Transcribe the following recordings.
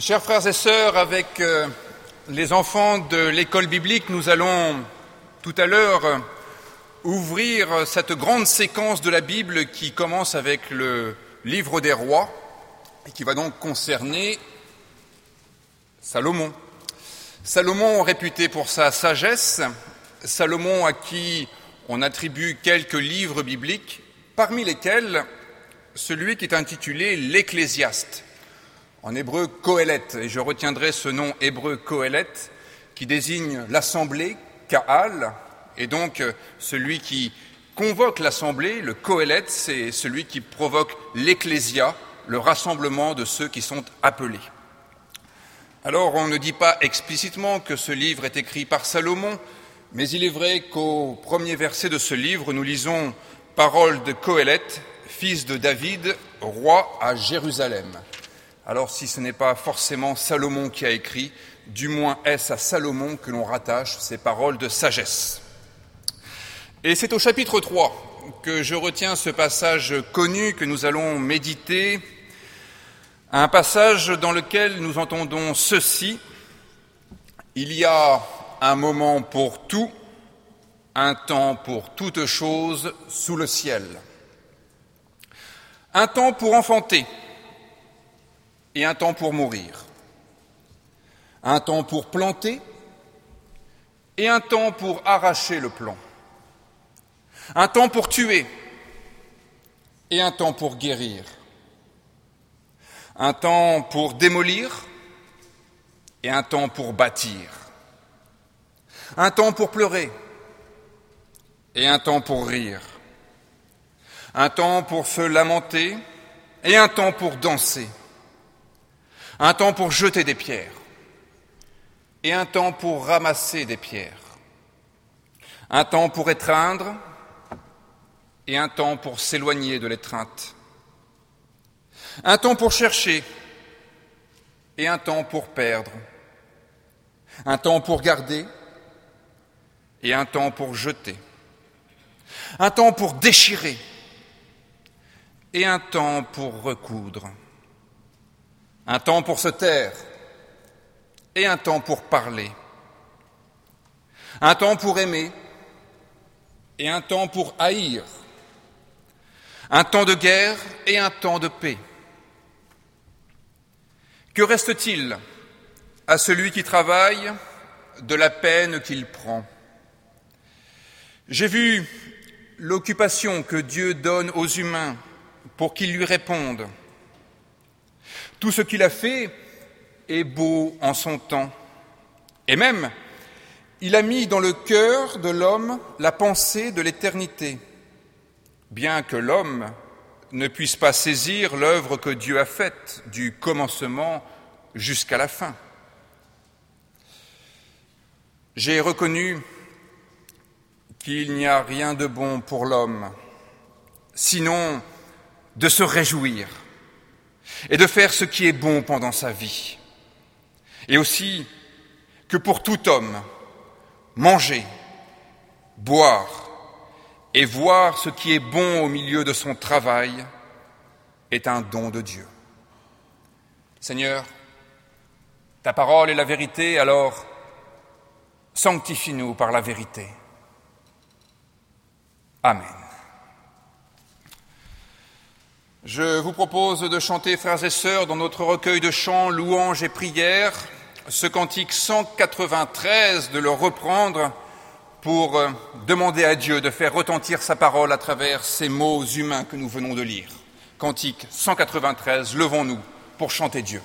Chers frères et sœurs, avec euh, les enfants de l'école biblique, nous allons tout à l'heure ouvrir cette grande séquence de la Bible qui commence avec le livre des rois et qui va donc concerner Salomon. Salomon réputé pour sa sagesse, Salomon à qui on attribue quelques livres bibliques, parmi lesquels celui qui est intitulé l'Ecclésiaste en hébreu Kohelet, et je retiendrai ce nom hébreu Kohelet, qui désigne l'assemblée, Kaal, et donc euh, celui qui convoque l'assemblée, le Kohelet, c'est celui qui provoque l'ecclésia, le rassemblement de ceux qui sont appelés. Alors on ne dit pas explicitement que ce livre est écrit par Salomon, mais il est vrai qu'au premier verset de ce livre, nous lisons Parole de Kohelet, fils de David, roi à Jérusalem. Alors si ce n'est pas forcément Salomon qui a écrit, du moins est-ce à Salomon que l'on rattache ces paroles de sagesse. Et c'est au chapitre 3 que je retiens ce passage connu que nous allons méditer, un passage dans lequel nous entendons ceci, il y a un moment pour tout, un temps pour toute chose sous le ciel, un temps pour enfanter, et un temps pour mourir, un temps pour planter et un temps pour arracher le plan, un temps pour tuer et un temps pour guérir, un temps pour démolir et un temps pour bâtir, un temps pour pleurer et un temps pour rire, un temps pour se lamenter et un temps pour danser un temps pour jeter des pierres et un temps pour ramasser des pierres, un temps pour étreindre et un temps pour s'éloigner de l'étreinte, un temps pour chercher et un temps pour perdre, un temps pour garder et un temps pour jeter, un temps pour déchirer et un temps pour recoudre un temps pour se taire et un temps pour parler, un temps pour aimer et un temps pour haïr, un temps de guerre et un temps de paix. Que reste-t-il à celui qui travaille de la peine qu'il prend? J'ai vu l'occupation que Dieu donne aux humains pour qu'ils lui répondent tout ce qu'il a fait est beau en son temps. Et même, il a mis dans le cœur de l'homme la pensée de l'éternité, bien que l'homme ne puisse pas saisir l'œuvre que Dieu a faite du commencement jusqu'à la fin. J'ai reconnu qu'il n'y a rien de bon pour l'homme, sinon de se réjouir et de faire ce qui est bon pendant sa vie. Et aussi que pour tout homme, manger, boire et voir ce qui est bon au milieu de son travail est un don de Dieu. Seigneur, ta parole est la vérité, alors sanctifie-nous par la vérité. Amen. Je vous propose de chanter, frères et sœurs, dans notre recueil de chants, louanges et prières, ce cantique 193, de le reprendre pour euh, demander à Dieu de faire retentir sa parole à travers ces mots humains que nous venons de lire. Cantique 193, levons-nous pour chanter Dieu.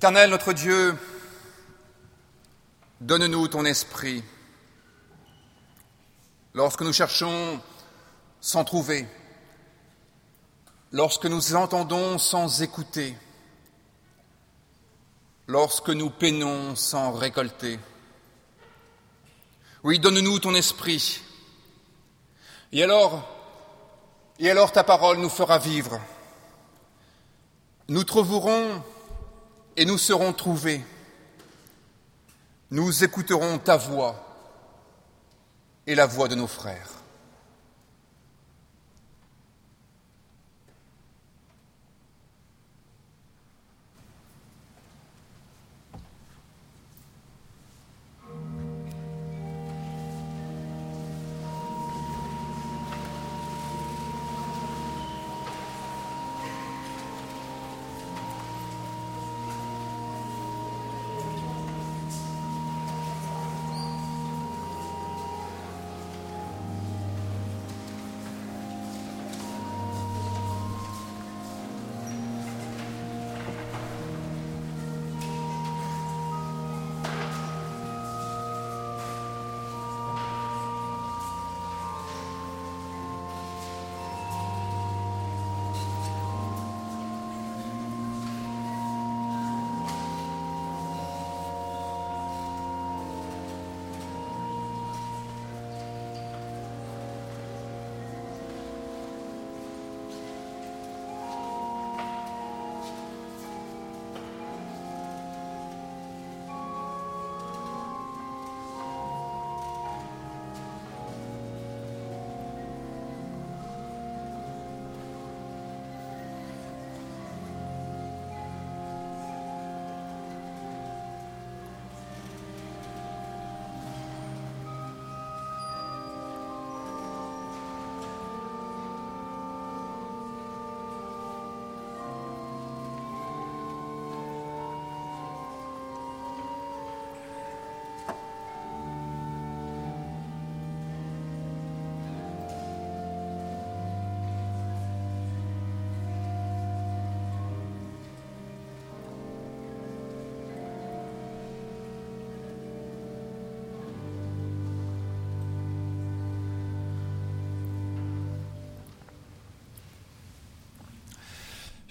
Éternel notre Dieu, donne-nous ton esprit lorsque nous cherchons sans trouver, lorsque nous entendons sans écouter, lorsque nous peinons sans récolter. Oui, donne-nous ton esprit. Et alors, et alors ta parole nous fera vivre. Nous trouverons et nous serons trouvés. Nous écouterons ta voix et la voix de nos frères.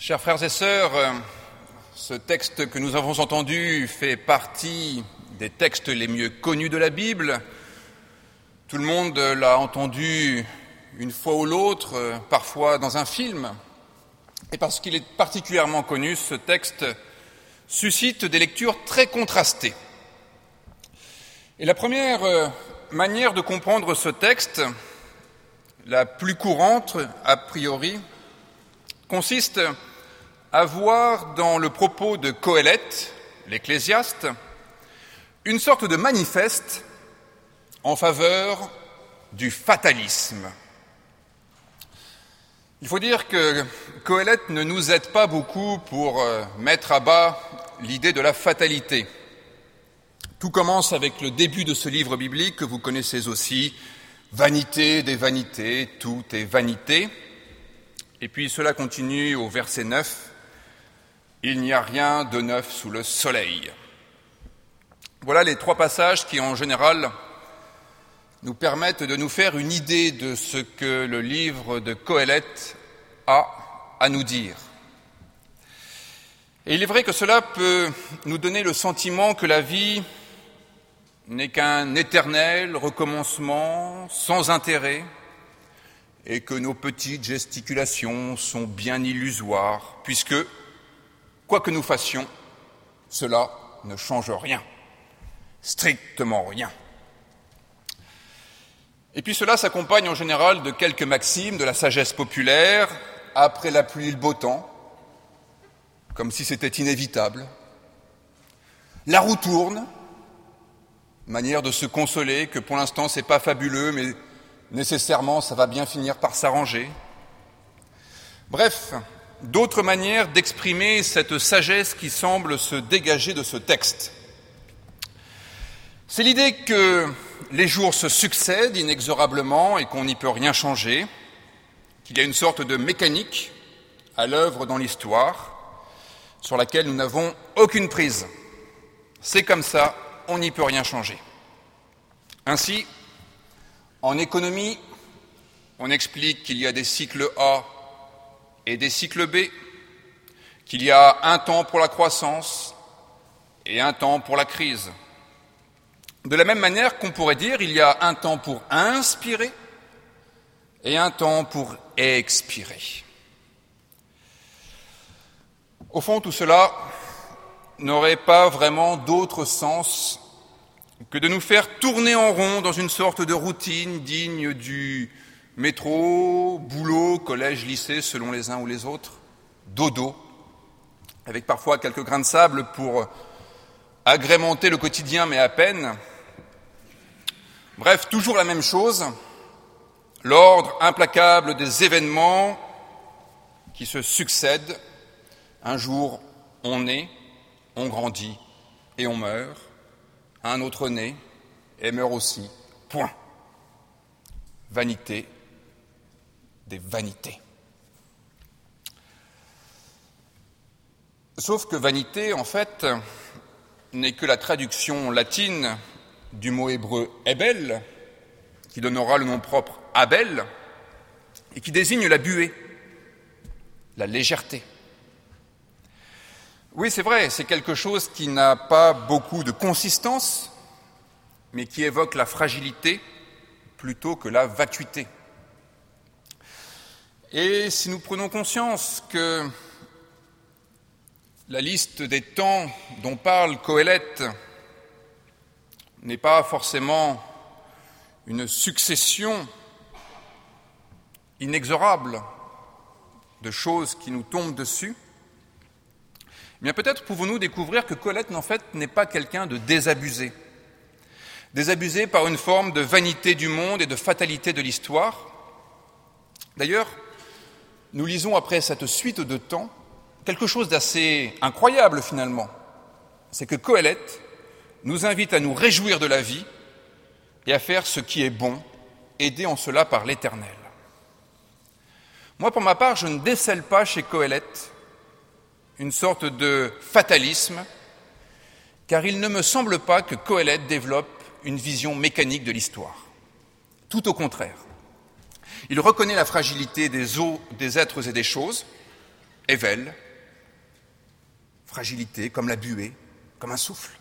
Chers frères et sœurs, euh, ce texte que nous avons entendu fait partie des textes les mieux connus de la Bible. Tout le monde l'a entendu une fois ou l'autre, euh, parfois dans un film. Et parce qu'il est particulièrement connu, ce texte suscite des lectures très contrastées. Et la première euh, manière de comprendre ce texte, la plus courante a priori, consiste à voir dans le propos de Coëlette, l'ecclésiaste, une sorte de manifeste en faveur du fatalisme. Il faut dire que Coëlette ne nous aide pas beaucoup pour euh, mettre à bas l'idée de la fatalité. Tout commence avec le début de ce livre biblique que vous connaissez aussi, Vanité des vanités, tout est vanité. Et puis cela continue au verset 9, il n'y a rien de neuf sous le soleil. Voilà les trois passages qui, en général, nous permettent de nous faire une idée de ce que le livre de Coëlette a à nous dire. Et il est vrai que cela peut nous donner le sentiment que la vie n'est qu'un éternel recommencement sans intérêt et que nos petites gesticulations sont bien illusoires, puisque Quoi que nous fassions, cela ne change rien, strictement rien. Et puis cela s'accompagne en général de quelques maximes de la sagesse populaire, après la pluie le beau temps, comme si c'était inévitable. La roue tourne, manière de se consoler que pour l'instant c'est pas fabuleux, mais nécessairement ça va bien finir par s'arranger. Bref, d'autres manières d'exprimer cette sagesse qui semble se dégager de ce texte. C'est l'idée que les jours se succèdent inexorablement et qu'on n'y peut rien changer, qu'il y a une sorte de mécanique à l'œuvre dans l'histoire, sur laquelle nous n'avons aucune prise. C'est comme ça, on n'y peut rien changer. Ainsi, en économie, on explique qu'il y a des cycles A et des cycles B, qu'il y a un temps pour la croissance et un temps pour la crise. De la même manière qu'on pourrait dire il y a un temps pour inspirer et un temps pour expirer. Au fond, tout cela n'aurait pas vraiment d'autre sens que de nous faire tourner en rond dans une sorte de routine digne du métro, boulot, collège, lycée, selon les uns ou les autres, dodo, avec parfois quelques grains de sable pour agrémenter le quotidien, mais à peine. Bref, toujours la même chose, l'ordre implacable des événements qui se succèdent. Un jour, on naît, on grandit et on meurt. Un autre naît et meurt aussi. Point. Vanité des vanités. Sauf que vanité, en fait, n'est que la traduction latine du mot hébreu Ebel, qui donnera le nom propre Abel, et qui désigne la buée, la légèreté. Oui, c'est vrai, c'est quelque chose qui n'a pas beaucoup de consistance, mais qui évoque la fragilité plutôt que la vacuité. Et si nous prenons conscience que la liste des temps dont parle Coëlette n'est pas forcément une succession inexorable de choses qui nous tombent dessus, eh bien peut-être pouvons-nous découvrir que Colette, en fait, n'est pas quelqu'un de désabusé. Désabusé par une forme de vanité du monde et de fatalité de l'histoire. D'ailleurs, nous lisons après cette suite de temps quelque chose d'assez incroyable finalement. C'est que Coëlette nous invite à nous réjouir de la vie et à faire ce qui est bon, aidé en cela par l'Éternel. Moi, pour ma part, je ne décèle pas chez Coëlette une sorte de fatalisme, car il ne me semble pas que Coëlette développe une vision mécanique de l'histoire. Tout au contraire. Il reconnaît la fragilité des eaux, des êtres et des choses, Evel, fragilité comme la buée, comme un souffle.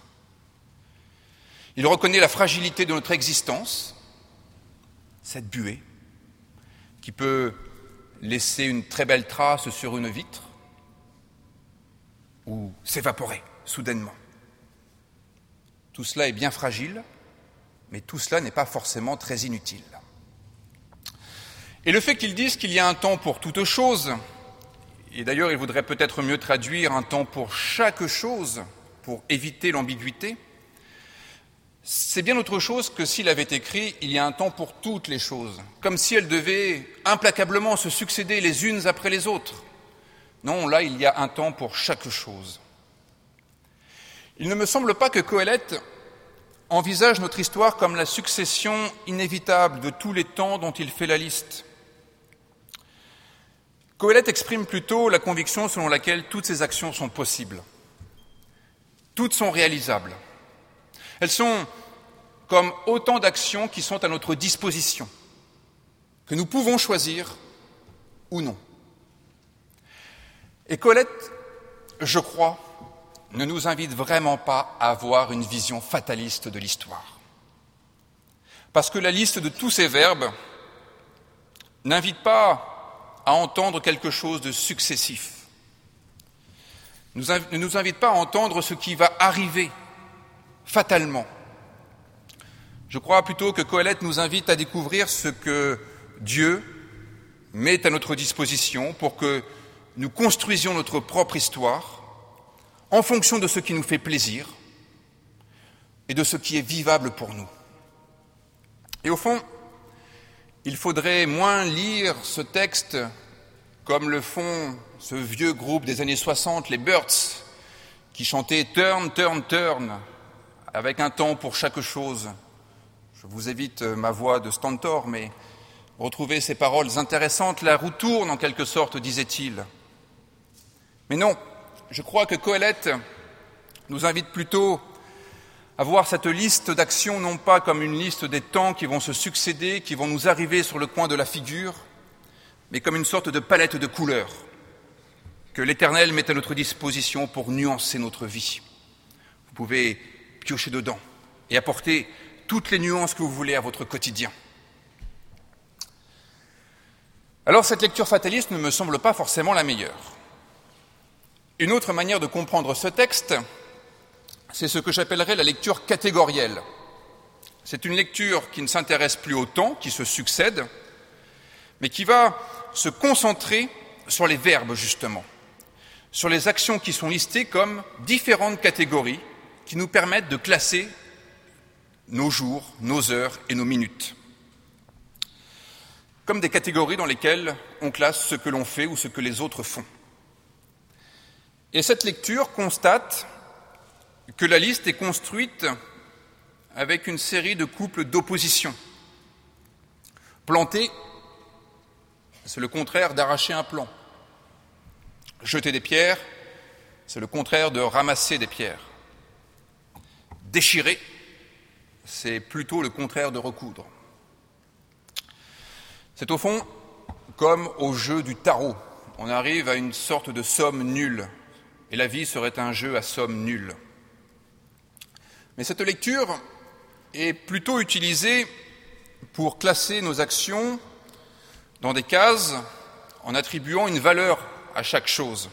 Il reconnaît la fragilité de notre existence, cette buée, qui peut laisser une très belle trace sur une vitre ou s'évaporer soudainement. Tout cela est bien fragile, mais tout cela n'est pas forcément très inutile. Et le fait qu'ils disent qu'il y a un temps pour toute chose, et d'ailleurs il voudrait peut-être mieux traduire un temps pour chaque chose, pour éviter l'ambiguïté, c'est bien autre chose que s'il avait écrit Il y a un temps pour toutes les choses, comme si elles devaient implacablement se succéder les unes après les autres. Non, là, il y a un temps pour chaque chose. Il ne me semble pas que Coëlette envisage notre histoire comme la succession inévitable de tous les temps dont il fait la liste. Coëlette exprime plutôt la conviction selon laquelle toutes ces actions sont possibles. Toutes sont réalisables. Elles sont comme autant d'actions qui sont à notre disposition, que nous pouvons choisir ou non. Et Colette, je crois, ne nous invite vraiment pas à avoir une vision fataliste de l'histoire. Parce que la liste de tous ces verbes n'invite pas à entendre quelque chose de successif. Ne nous invite pas à entendre ce qui va arriver fatalement. Je crois plutôt que Coëlette nous invite à découvrir ce que Dieu met à notre disposition pour que nous construisions notre propre histoire en fonction de ce qui nous fait plaisir et de ce qui est vivable pour nous. Et au fond, il faudrait moins lire ce texte comme le font ce vieux groupe des années 60, les Birds, qui chantaient Turn, Turn, Turn, avec un temps pour chaque chose. Je vous évite ma voix de stentor, mais retrouvez ces paroles intéressantes. La roue tourne en quelque sorte, disait-il. Mais non, je crois que Coëlette nous invite plutôt à voir cette liste d'actions non pas comme une liste des temps qui vont se succéder, qui vont nous arriver sur le coin de la figure, mais comme une sorte de palette de couleurs que l'Éternel met à notre disposition pour nuancer notre vie. Vous pouvez piocher dedans et apporter toutes les nuances que vous voulez à votre quotidien. Alors cette lecture fataliste ne me semble pas forcément la meilleure. Une autre manière de comprendre ce texte, c'est ce que j'appellerais la lecture catégorielle. C'est une lecture qui ne s'intéresse plus au temps qui se succède, mais qui va se concentrer sur les verbes, justement, sur les actions qui sont listées comme différentes catégories qui nous permettent de classer nos jours, nos heures et nos minutes comme des catégories dans lesquelles on classe ce que l'on fait ou ce que les autres font. Et cette lecture constate que la liste est construite avec une série de couples d'opposition. Planter, c'est le contraire d'arracher un plan. Jeter des pierres, c'est le contraire de ramasser des pierres. Déchirer, c'est plutôt le contraire de recoudre. C'est au fond comme au jeu du tarot. On arrive à une sorte de somme nulle, et la vie serait un jeu à somme nulle. Mais cette lecture est plutôt utilisée pour classer nos actions dans des cases en attribuant une valeur à chaque chose.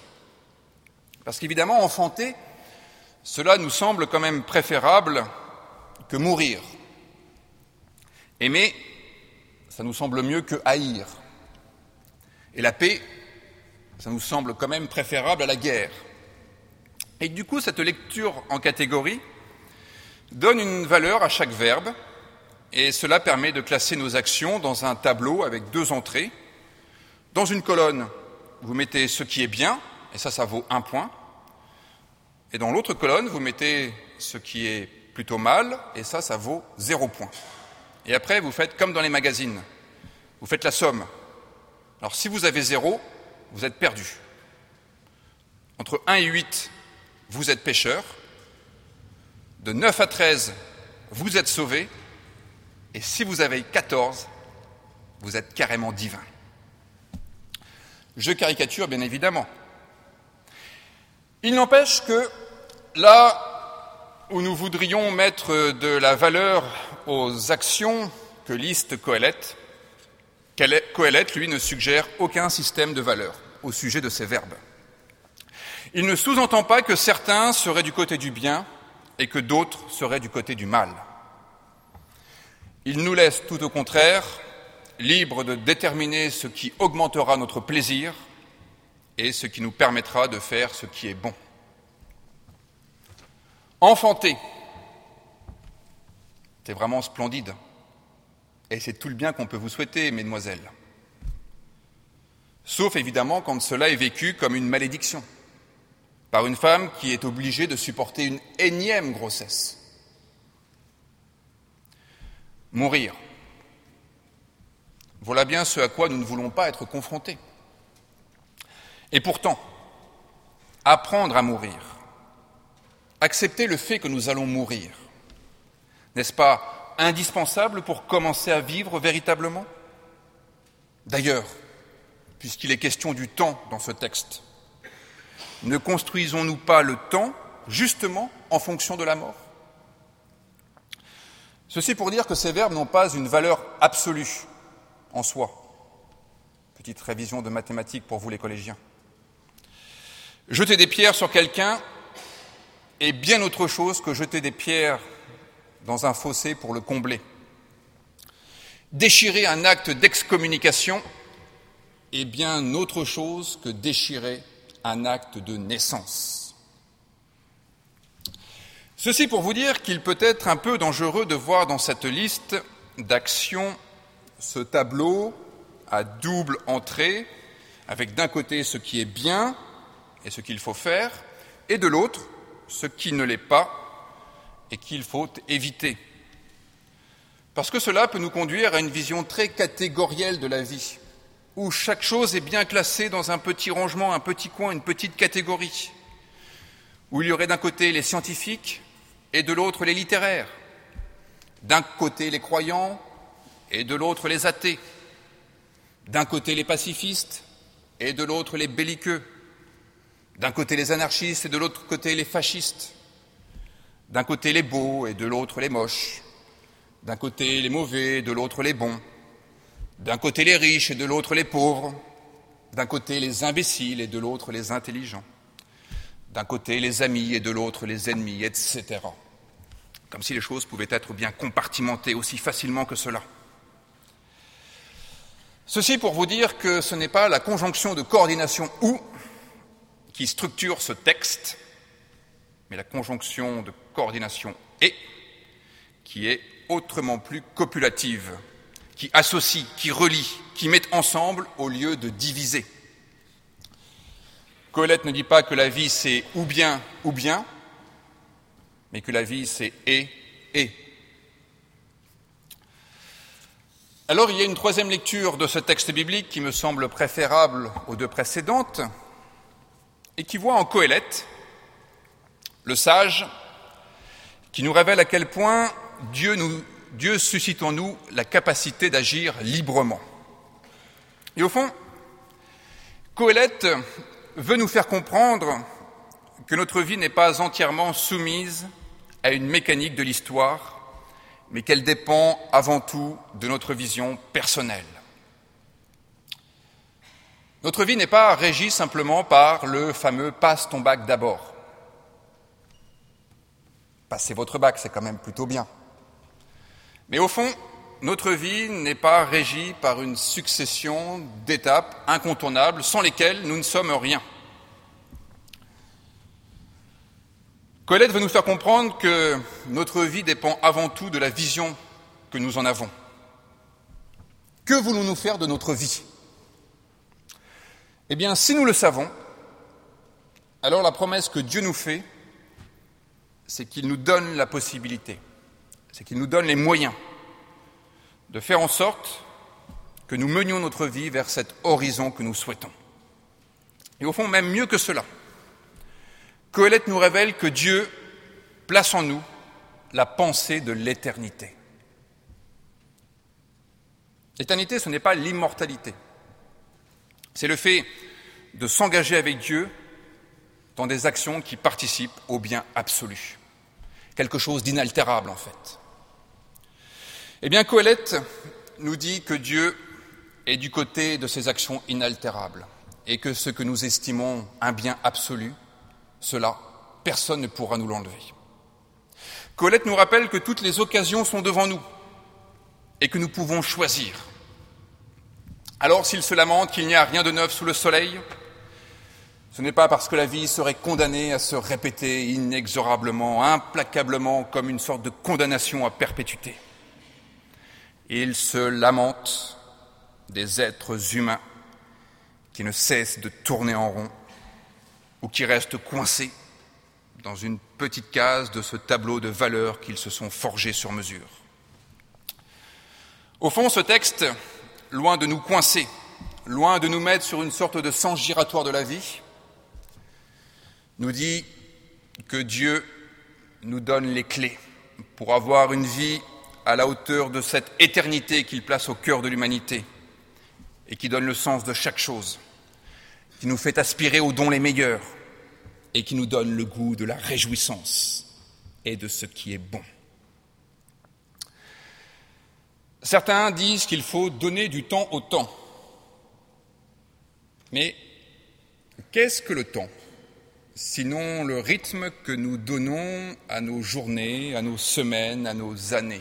Parce qu'évidemment, enfanter, cela nous semble quand même préférable que mourir. Aimer, ça nous semble mieux que haïr. Et la paix, ça nous semble quand même préférable à la guerre. Et du coup, cette lecture en catégorie donne une valeur à chaque verbe, et cela permet de classer nos actions dans un tableau avec deux entrées. Dans une colonne, vous mettez ce qui est bien, et ça, ça vaut un point. Et dans l'autre colonne, vous mettez ce qui est plutôt mal, et ça, ça vaut zéro point. Et après, vous faites comme dans les magazines. Vous faites la somme. Alors si vous avez zéro, vous êtes perdu. Entre 1 et 8, vous êtes pêcheur. De 9 à 13, vous êtes sauvé. Et si vous avez 14, vous êtes carrément divin. Je caricature, bien évidemment. Il n'empêche que là où nous voudrions mettre de la valeur aux actions que liste Coëlette, Coëlette, lui, ne suggère aucun système de valeur au sujet de ces verbes. Il ne sous-entend pas que certains seraient du côté du bien et que d'autres seraient du côté du mal. Il nous laisse tout au contraire libres de déterminer ce qui augmentera notre plaisir et ce qui nous permettra de faire ce qui est bon. Enfanter, c'est vraiment splendide. Et c'est tout le bien qu'on peut vous souhaiter, mesdemoiselles. Sauf évidemment quand cela est vécu comme une malédiction, par une femme qui est obligée de supporter une énième grossesse. Mourir. Voilà bien ce à quoi nous ne voulons pas être confrontés. Et pourtant, apprendre à mourir, accepter le fait que nous allons mourir, n'est-ce pas indispensable pour commencer à vivre véritablement? D'ailleurs, puisqu'il est question du temps dans ce texte, ne construisons-nous pas le temps justement en fonction de la mort? Ceci pour dire que ces verbes n'ont pas une valeur absolue en soi. Petite révision de mathématiques pour vous les collégiens. Jeter des pierres sur quelqu'un est bien autre chose que jeter des pierres dans un fossé pour le combler. Déchirer un acte d'excommunication est bien autre chose que déchirer un acte de naissance. Ceci pour vous dire qu'il peut être un peu dangereux de voir dans cette liste d'actions ce tableau à double entrée, avec d'un côté ce qui est bien et ce qu'il faut faire, et de l'autre ce qui ne l'est pas et qu'il faut éviter. Parce que cela peut nous conduire à une vision très catégorielle de la vie, où chaque chose est bien classée dans un petit rangement, un petit coin, une petite catégorie. où il y aurait d'un côté les scientifiques et de l'autre les littéraires, d'un côté les croyants et de l'autre les athées, d'un côté les pacifistes et de l'autre les belliqueux, d'un côté les anarchistes et de l'autre côté les fascistes, d'un côté les beaux et de l'autre les moches, d'un côté les mauvais et de l'autre les bons, d'un côté les riches et de l'autre les pauvres, d'un côté les imbéciles et de l'autre les intelligents, d'un côté les amis et de l'autre les ennemis, etc. Comme si les choses pouvaient être bien compartimentées aussi facilement que cela. Ceci pour vous dire que ce n'est pas la conjonction de coordination ou qui structure ce texte, mais la conjonction de coordination et qui est autrement plus copulative, qui associe, qui relie, qui met ensemble au lieu de diviser. Colette ne dit pas que la vie c'est ou bien ou bien, mais que la vie c'est et et. Alors il y a une troisième lecture de ce texte biblique qui me semble préférable aux deux précédentes et qui voit en Coëlette le sage qui nous révèle à quel point Dieu, nous, Dieu suscite en nous la capacité d'agir librement. Et au fond, Coëlette veut nous faire comprendre que notre vie n'est pas entièrement soumise à une mécanique de l'histoire mais qu'elle dépend avant tout de notre vision personnelle. Notre vie n'est pas régie simplement par le fameux passe ton bac d'abord. Passez votre bac, c'est quand même plutôt bien. Mais au fond, notre vie n'est pas régie par une succession d'étapes incontournables sans lesquelles nous ne sommes rien. Colette veut nous faire comprendre que notre vie dépend avant tout de la vision que nous en avons. Que voulons-nous faire de notre vie? Eh bien, si nous le savons, alors la promesse que Dieu nous fait, c'est qu'il nous donne la possibilité, c'est qu'il nous donne les moyens de faire en sorte que nous menions notre vie vers cet horizon que nous souhaitons. Et au fond, même mieux que cela, Coëlette nous révèle que Dieu place en nous la pensée de l'éternité. L'éternité, ce n'est pas l'immortalité. C'est le fait de s'engager avec Dieu dans des actions qui participent au bien absolu. Quelque chose d'inaltérable, en fait. Eh bien, Coëlette nous dit que Dieu est du côté de ces actions inaltérables et que ce que nous estimons un bien absolu, cela, personne ne pourra nous l'enlever. Colette nous rappelle que toutes les occasions sont devant nous et que nous pouvons choisir. Alors s'il se lamente qu'il n'y a rien de neuf sous le soleil, ce n'est pas parce que la vie serait condamnée à se répéter inexorablement, implacablement, comme une sorte de condamnation à perpétuité. Il se lamente des êtres humains qui ne cessent de tourner en rond ou qui restent coincés dans une petite case de ce tableau de valeurs qu'ils se sont forgés sur mesure. Au fond, ce texte, loin de nous coincer, loin de nous mettre sur une sorte de sens giratoire de la vie, nous dit que Dieu nous donne les clés pour avoir une vie à la hauteur de cette éternité qu'il place au cœur de l'humanité et qui donne le sens de chaque chose, qui nous fait aspirer aux dons les meilleurs, et qui nous donne le goût de la réjouissance et de ce qui est bon. Certains disent qu'il faut donner du temps au temps. Mais qu'est-ce que le temps Sinon le rythme que nous donnons à nos journées, à nos semaines, à nos années?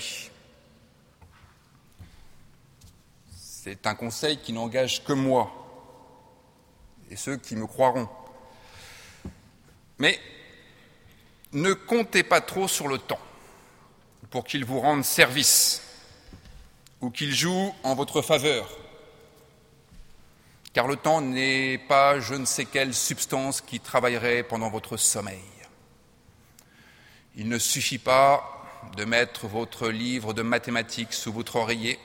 C'est un conseil qui n'engage que moi et ceux qui me croiront. Mais ne comptez pas trop sur le temps pour qu'il vous rende service ou qu'il joue en votre faveur. Car le temps n'est pas je ne sais quelle substance qui travaillerait pendant votre sommeil. Il ne suffit pas de mettre votre livre de mathématiques sous votre oreiller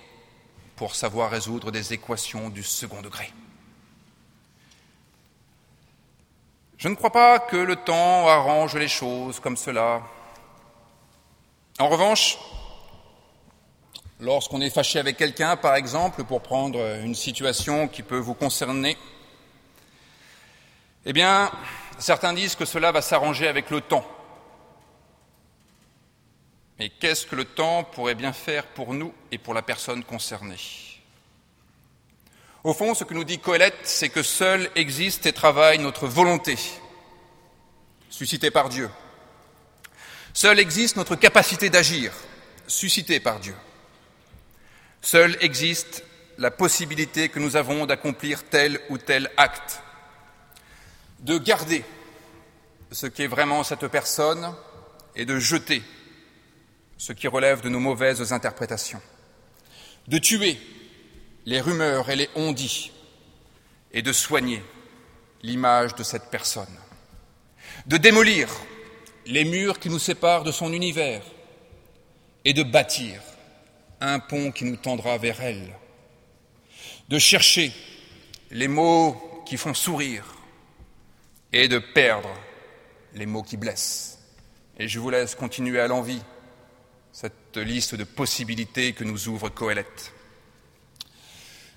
pour savoir résoudre des équations du second degré. Je ne crois pas que le temps arrange les choses comme cela. En revanche, lorsqu'on est fâché avec quelqu'un, par exemple, pour prendre une situation qui peut vous concerner, eh bien, certains disent que cela va s'arranger avec le temps. Mais qu'est-ce que le temps pourrait bien faire pour nous et pour la personne concernée? Au fond, ce que nous dit Colette, c'est que seul existe et travaille notre volonté, suscitée par Dieu. Seule existe notre capacité d'agir, suscitée par Dieu. Seule existe la possibilité que nous avons d'accomplir tel ou tel acte, de garder ce qui est vraiment cette personne et de jeter ce qui relève de nos mauvaises interprétations, de tuer les rumeurs et les on-dit et de soigner l'image de cette personne, de démolir les murs qui nous séparent de son univers et de bâtir un pont qui nous tendra vers elle, de chercher les mots qui font sourire et de perdre les mots qui blessent. Et je vous laisse continuer à l'envie cette liste de possibilités que nous ouvre Coëlette.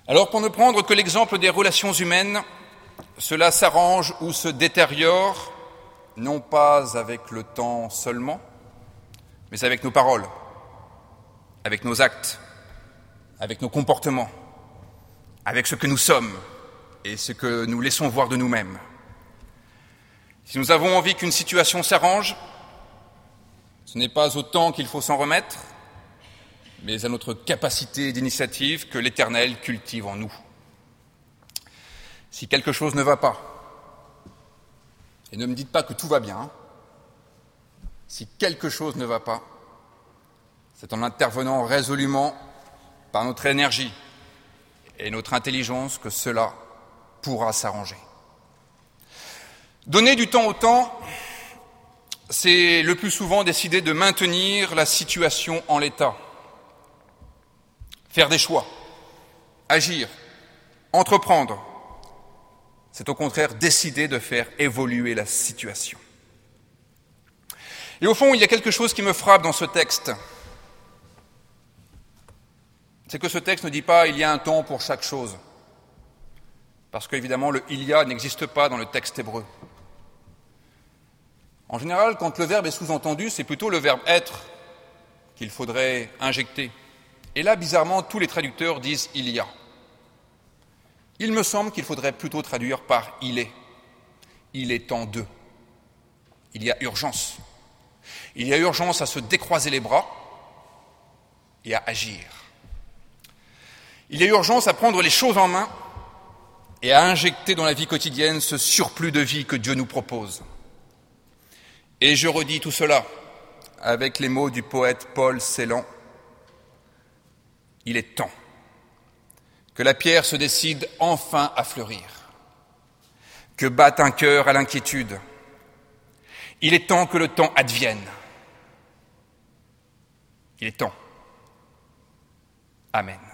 Alors, pour ne prendre que l'exemple des relations humaines, cela s'arrange ou se détériore, non pas avec le temps seulement, mais avec nos paroles, avec nos actes, avec nos comportements, avec ce que nous sommes et ce que nous laissons voir de nous-mêmes. Si nous avons envie qu'une situation s'arrange, ce n'est pas au temps qu'il faut s'en remettre, mais à notre capacité d'initiative que l'Éternel cultive en nous. Si quelque chose ne va pas, et ne me dites pas que tout va bien, si quelque chose ne va pas, c'est en intervenant résolument par notre énergie et notre intelligence que cela pourra s'arranger. Donner du temps au temps, c'est le plus souvent décider de maintenir la situation en l'état, faire des choix, agir, entreprendre. C'est au contraire décider de faire évoluer la situation. Et au fond, il y a quelque chose qui me frappe dans ce texte. C'est que ce texte ne dit pas il y a un temps pour chaque chose. Parce qu'évidemment, le il y a n'existe pas dans le texte hébreu. En général, quand le verbe est sous-entendu, c'est plutôt le verbe être qu'il faudrait injecter. Et là, bizarrement, tous les traducteurs disent il y a. Il me semble qu'il faudrait plutôt traduire par il est. Il est en deux. Il y a urgence. Il y a urgence à se décroiser les bras et à agir. Il y a urgence à prendre les choses en main et à injecter dans la vie quotidienne ce surplus de vie que Dieu nous propose. Et je redis tout cela avec les mots du poète Paul Celan. Il est temps que la pierre se décide enfin à fleurir, que batte un cœur à l'inquiétude. Il est temps que le temps advienne. Il est temps. Amen.